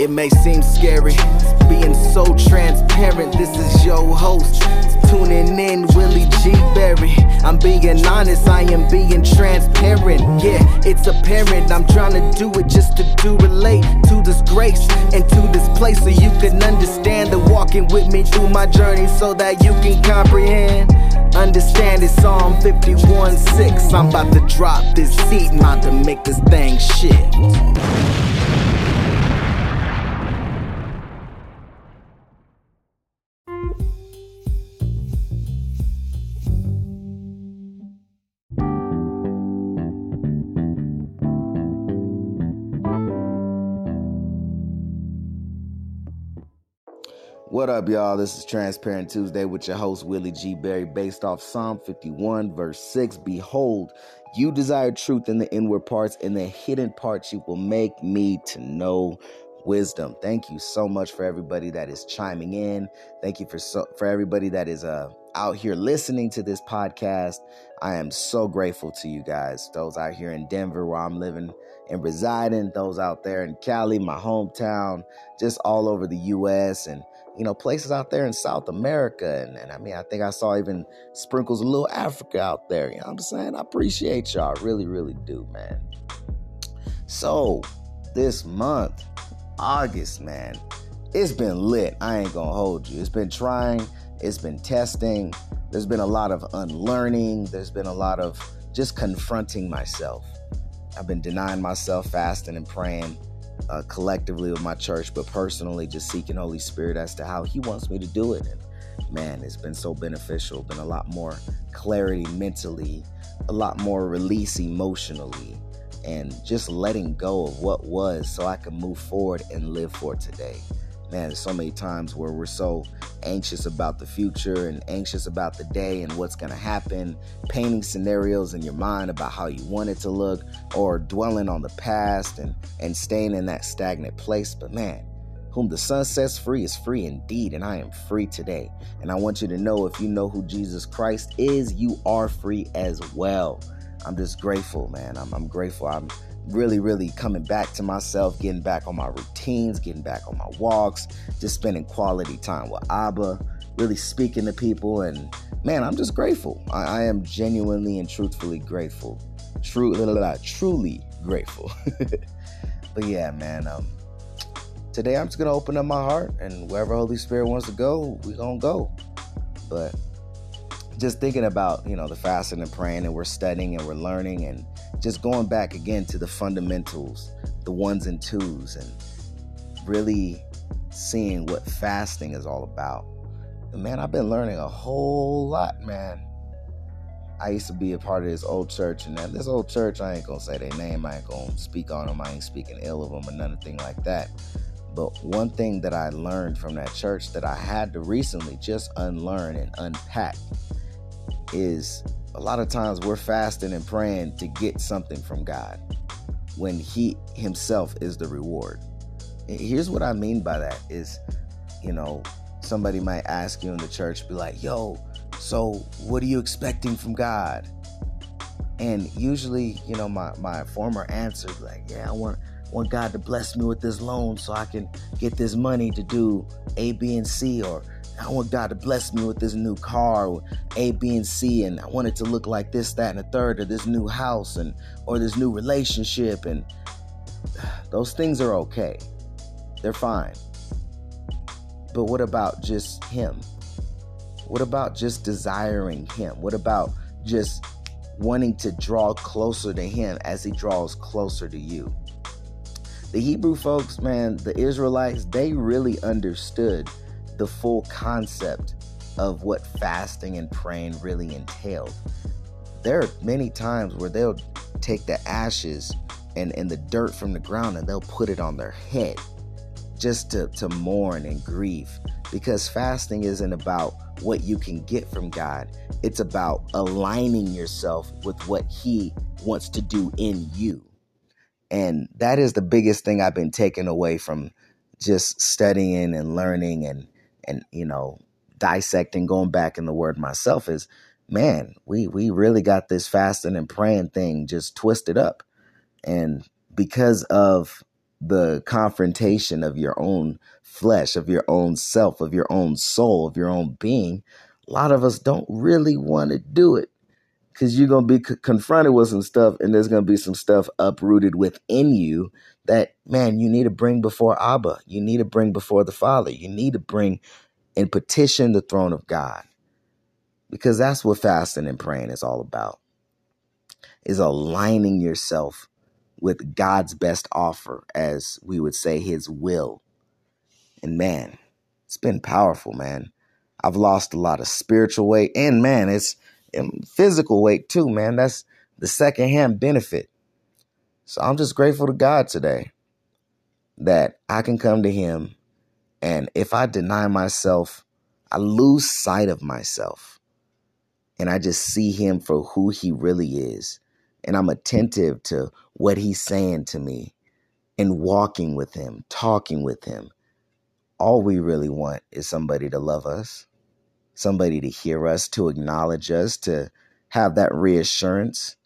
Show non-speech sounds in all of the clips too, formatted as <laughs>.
It may seem scary being so transparent. This is your host. Tuning in, Willie G. Berry. I'm being honest, I am being transparent. Yeah, it's apparent. I'm trying to do it just to do relate to this grace and to this place so you can understand the walking with me through my journey so that you can comprehend. Understand it's Psalm 51 6. I'm about to drop this seat, about to make this thing shit. What up, y'all? This is Transparent Tuesday with your host, Willie G. Berry, based off Psalm 51, verse 6. Behold, you desire truth in the inward parts, in the hidden parts you will make me to know wisdom. Thank you so much for everybody that is chiming in. Thank you for so, for everybody that is uh, out here listening to this podcast. I am so grateful to you guys. Those out here in Denver, where I'm living and residing, those out there in Cali, my hometown, just all over the U.S. and you know, places out there in South America. And, and I mean, I think I saw even sprinkles of little Africa out there. You know what I'm saying? I appreciate y'all. really, really do, man. So, this month, August, man, it's been lit. I ain't gonna hold you. It's been trying, it's been testing. There's been a lot of unlearning. There's been a lot of just confronting myself. I've been denying myself, fasting and praying uh, collectively with my church, but personally just seeking Holy Spirit as to how He wants me to do it. And man, it's been so beneficial. Been a lot more clarity mentally, a lot more release emotionally, and just letting go of what was so I can move forward and live for today man, there's so many times where we're so anxious about the future and anxious about the day and what's going to happen, painting scenarios in your mind about how you want it to look, or dwelling on the past and, and staying in that stagnant place. But man, whom the Son sets free is free indeed, and I am free today. And I want you to know if you know who Jesus Christ is, you are free as well. I'm just grateful, man. I'm, I'm grateful. I'm really, really coming back to myself, getting back on my routines, getting back on my walks, just spending quality time with Abba, really speaking to people. And man, I'm just grateful. I, I am genuinely and truthfully grateful. True, truly grateful. <laughs> but yeah, man, um, today I'm just gonna open up my heart, and wherever Holy Spirit wants to go, we're gonna go. But just thinking about you know the fasting and praying, and we're studying and we're learning, and just going back again to the fundamentals, the ones and twos, and really seeing what fasting is all about. And man, I've been learning a whole lot, man. I used to be a part of this old church, and this old church, I ain't gonna say their name, I ain't gonna speak on them, I ain't speaking ill of them or nothing like that. But one thing that I learned from that church that I had to recently just unlearn and unpack is a lot of times we're fasting and praying to get something from God when He Himself is the reward. Here's what I mean by that is, you know, somebody might ask you in the church, be like, yo, so what are you expecting from God? And usually, you know, my, my former answer, like, yeah, I want want God to bless me with this loan so I can get this money to do A, B, and C, or I want God to bless me with this new car, A, B, and C, and I want it to look like this, that, and the third, or this new house, and or this new relationship, and <sighs> those things are okay. They're fine. But what about just Him? What about just desiring Him? What about just wanting to draw closer to Him as He draws closer to you? The Hebrew folks, man, the Israelites, they really understood the full concept of what fasting and praying really entailed. There are many times where they'll take the ashes and, and the dirt from the ground and they'll put it on their head just to, to mourn and grieve. Because fasting isn't about what you can get from God, it's about aligning yourself with what He wants to do in you. And that is the biggest thing I've been taking away from just studying and learning and and you know dissecting going back in the word myself is man we we really got this fasting and praying thing just twisted up. And because of the confrontation of your own flesh, of your own self, of your own soul, of your own being, a lot of us don't really want to do it because you're going to be c- confronted with some stuff and there's going to be some stuff uprooted within you that, man, you need to bring before Abba. You need to bring before the Father. You need to bring and petition the throne of God because that's what fasting and praying is all about is aligning yourself with God's best offer, as we would say, His will. And man, it's been powerful, man. I've lost a lot of spiritual weight, and man, it's physical weight too, man. That's the secondhand benefit. So I'm just grateful to God today that I can come to Him, and if I deny myself, I lose sight of myself, and I just see Him for who He really is and I'm attentive to what he's saying to me and walking with him, talking with him, all we really want is somebody to love us, somebody to hear us, to acknowledge us, to have that reassurance.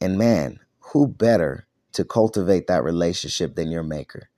And man, who better to cultivate that relationship than your maker?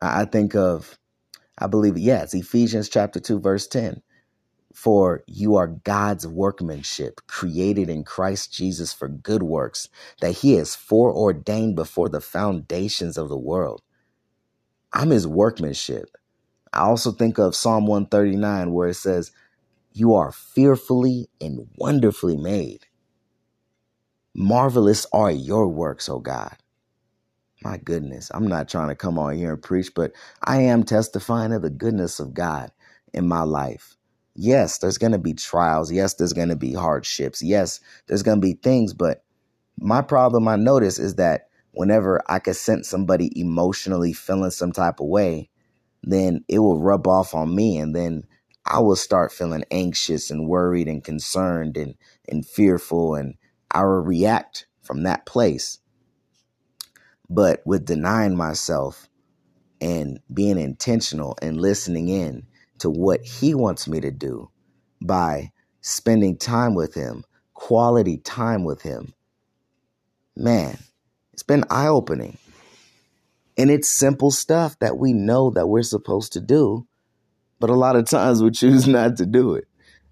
I think of, I believe, yeah, Ephesians chapter 2, verse 10. For you are God's workmanship, created in Christ Jesus for good works, that He has foreordained before the foundations of the world. I'm His workmanship. I also think of Psalm 139, where it says, You are fearfully and wonderfully made. Marvelous are your works, O God. My goodness, I'm not trying to come on here and preach, but I am testifying of the goodness of God in my life yes, there's going to be trials. Yes, there's going to be hardships. Yes, there's going to be things. But my problem I notice is that whenever I can sense somebody emotionally feeling some type of way, then it will rub off on me. And then I will start feeling anxious and worried and concerned and, and fearful. And I will react from that place. But with denying myself and being intentional and listening in to what He wants me to do by spending time with Him, quality time with Him. Man, it's been eye opening. And it's simple stuff that we know that we're supposed to do, but a lot of times we <laughs> choose not to do it.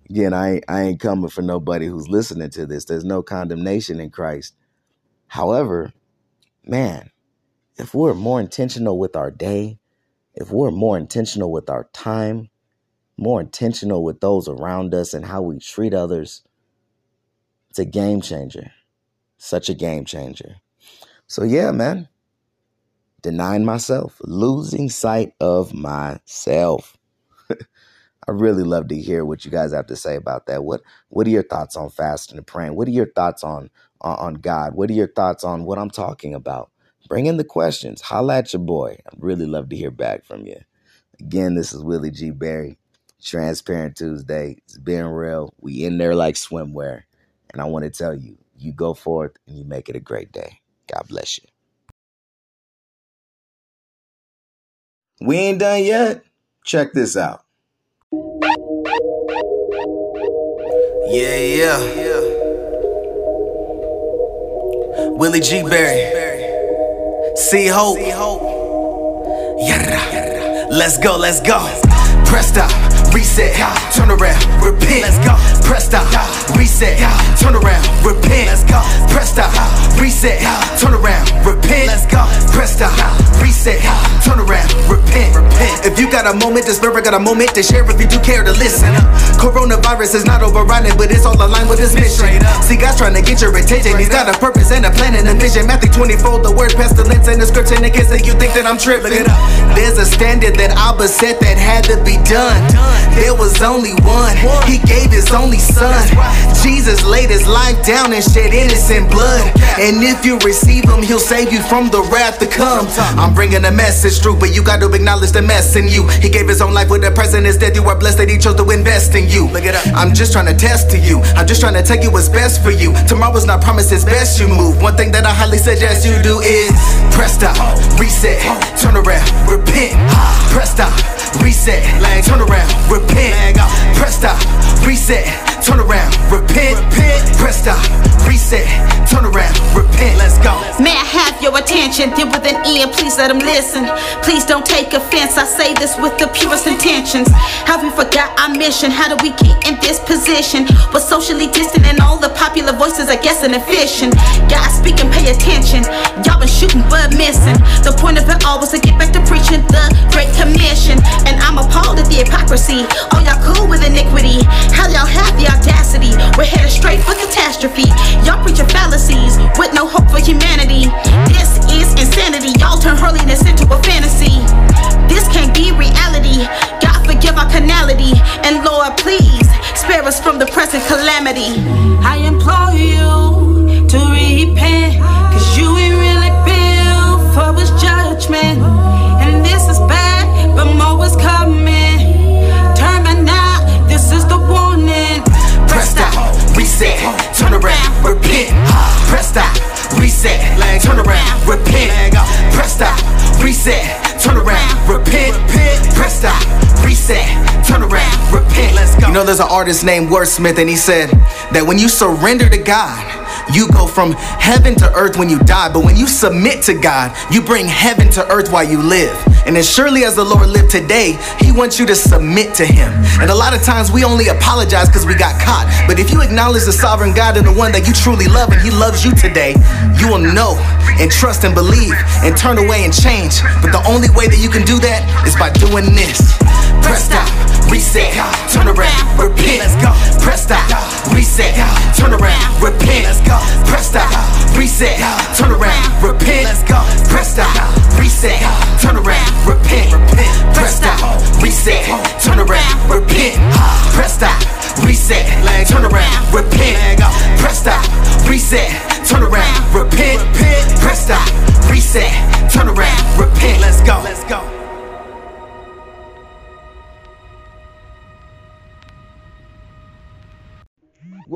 Again, I, I ain't coming for nobody who's listening to this. There's no condemnation in Christ. However, man, if we're more intentional with our day, if we're more intentional with our time, more intentional with those around us and how we treat others, it's a game changer. Such a game changer. So, yeah, man, denying myself, losing sight of myself. <laughs> I really love to hear what you guys have to say about that. What What are your thoughts on fasting and praying? What are your thoughts on on God? What are your thoughts on what I'm talking about? Bring in the questions. Holla at your boy. I'd really love to hear back from you. Again, this is Willie G. Berry. Transparent Tuesday. It's being real. We in there like swimwear. And I want to tell you, you go forth and you make it a great day. God bless you. We ain't done yet. Check this out. Yeah, yeah. Willie G. Berry. C Hope. Yeah. Let's go, let's go. Press stop reset, turn around, repent. Let's go. Press stop, reset, turn around, repent. Let's go. Press stop, reset, got a moment, the spirit got a moment to share. If you do care to listen, coronavirus is not overriding, but it's all aligned with his mission. See, God's trying to get your attention. He's got a purpose and a plan and a vision. Matthew 24, the word pestilence and the scripture. In case that you think that I'm tripping, there's a standard that Abba set that had to be done. There was only one. He gave his only son. Jesus laid his life down and shed innocent blood. And if you receive him, he'll save you from the wrath to come. I'm bringing a message through, but you got to acknowledge the mess in you. He gave his own life with the present death. You are blessed that he chose to invest in you. Look it up. I'm just trying to test to you. I'm just trying to tell you what's best for you. Tomorrow's not promised, it's best you move. One thing that I highly suggest you do is press stop, reset, turn around, repent. Press stop, reset, turn around, repent. Press stop, reset, turn around, repent, press stop, reset, turn around, repent, let's go. May I have your attention? Then with an ear, please let them listen. Please don't take offense, I say this with the purest intentions. Have we forgot our mission? How do we get in this position? We're socially distant and all the popular voices are guessing and fishing. God speaking, pay attention. Y'all been shooting but missing. The point of it all was to get back to preaching the Great Commission. And I'm appalled at the hypocrisy. Oh, y'all cool with iniquity. How y'all have the audacity? We're headed straight for catastrophe. Y'all preaching fallacies with no hope for humanity. This is insanity. Y'all turn holiness into a fantasy. This can't be reality. God forgive our carnality. And Lord, please spare us from the present calamity. I implore you to repent. Cause you ain't really built for his judgment. And this is bad, but more is coming. Turn back now, this is the warning. Press stop, reset, turn around, repent. Press stop, reset, turn around, repent. Press stop, reset, turn around, repent. Press stop, reset, turn around, repent. You know, there's an artist named Wordsmith, and he said that when you surrender to God, you go from heaven to earth when you die, but when you submit to God, you bring heaven to earth while you live. And as surely as the Lord lived today, He wants you to submit to Him. And a lot of times we only apologize because we got caught. But if you acknowledge the sovereign God and the one that you truly love and He loves you today, you will know and trust and believe and turn away and change. But the only way that you can do that is by doing this. Press stop, reset, turn around, repent. Let's go. Press stop, reset, turn around, repent. Let's go. Press stop, reset, turn around, repent. Let's go. Press stop, reset, turn around, repent. Press stop, reset, turn around,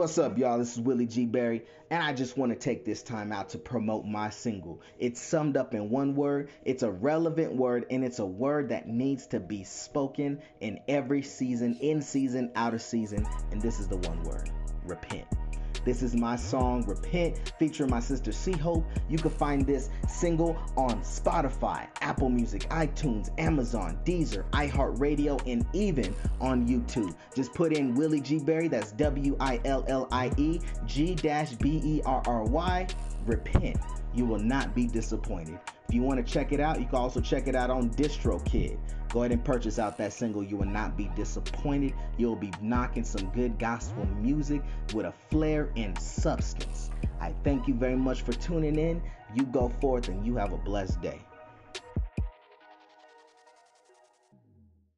What's up, y'all? This is Willie G. Berry, and I just want to take this time out to promote my single. It's summed up in one word, it's a relevant word, and it's a word that needs to be spoken in every season, in season, out of season, and this is the one word repent. This is my song, Repent, featuring my sister C Hope. You can find this single on Spotify, Apple Music, iTunes, Amazon, Deezer, iHeartRadio, and even on YouTube. Just put in Willie G. Berry, that's W I L L I E G B E R R Y. Repent. You will not be disappointed. If you want to check it out, you can also check it out on DistroKid. Go ahead and purchase out that single. You will not be disappointed. You'll be knocking some good gospel music with a flair and substance. I thank you very much for tuning in. You go forth and you have a blessed day.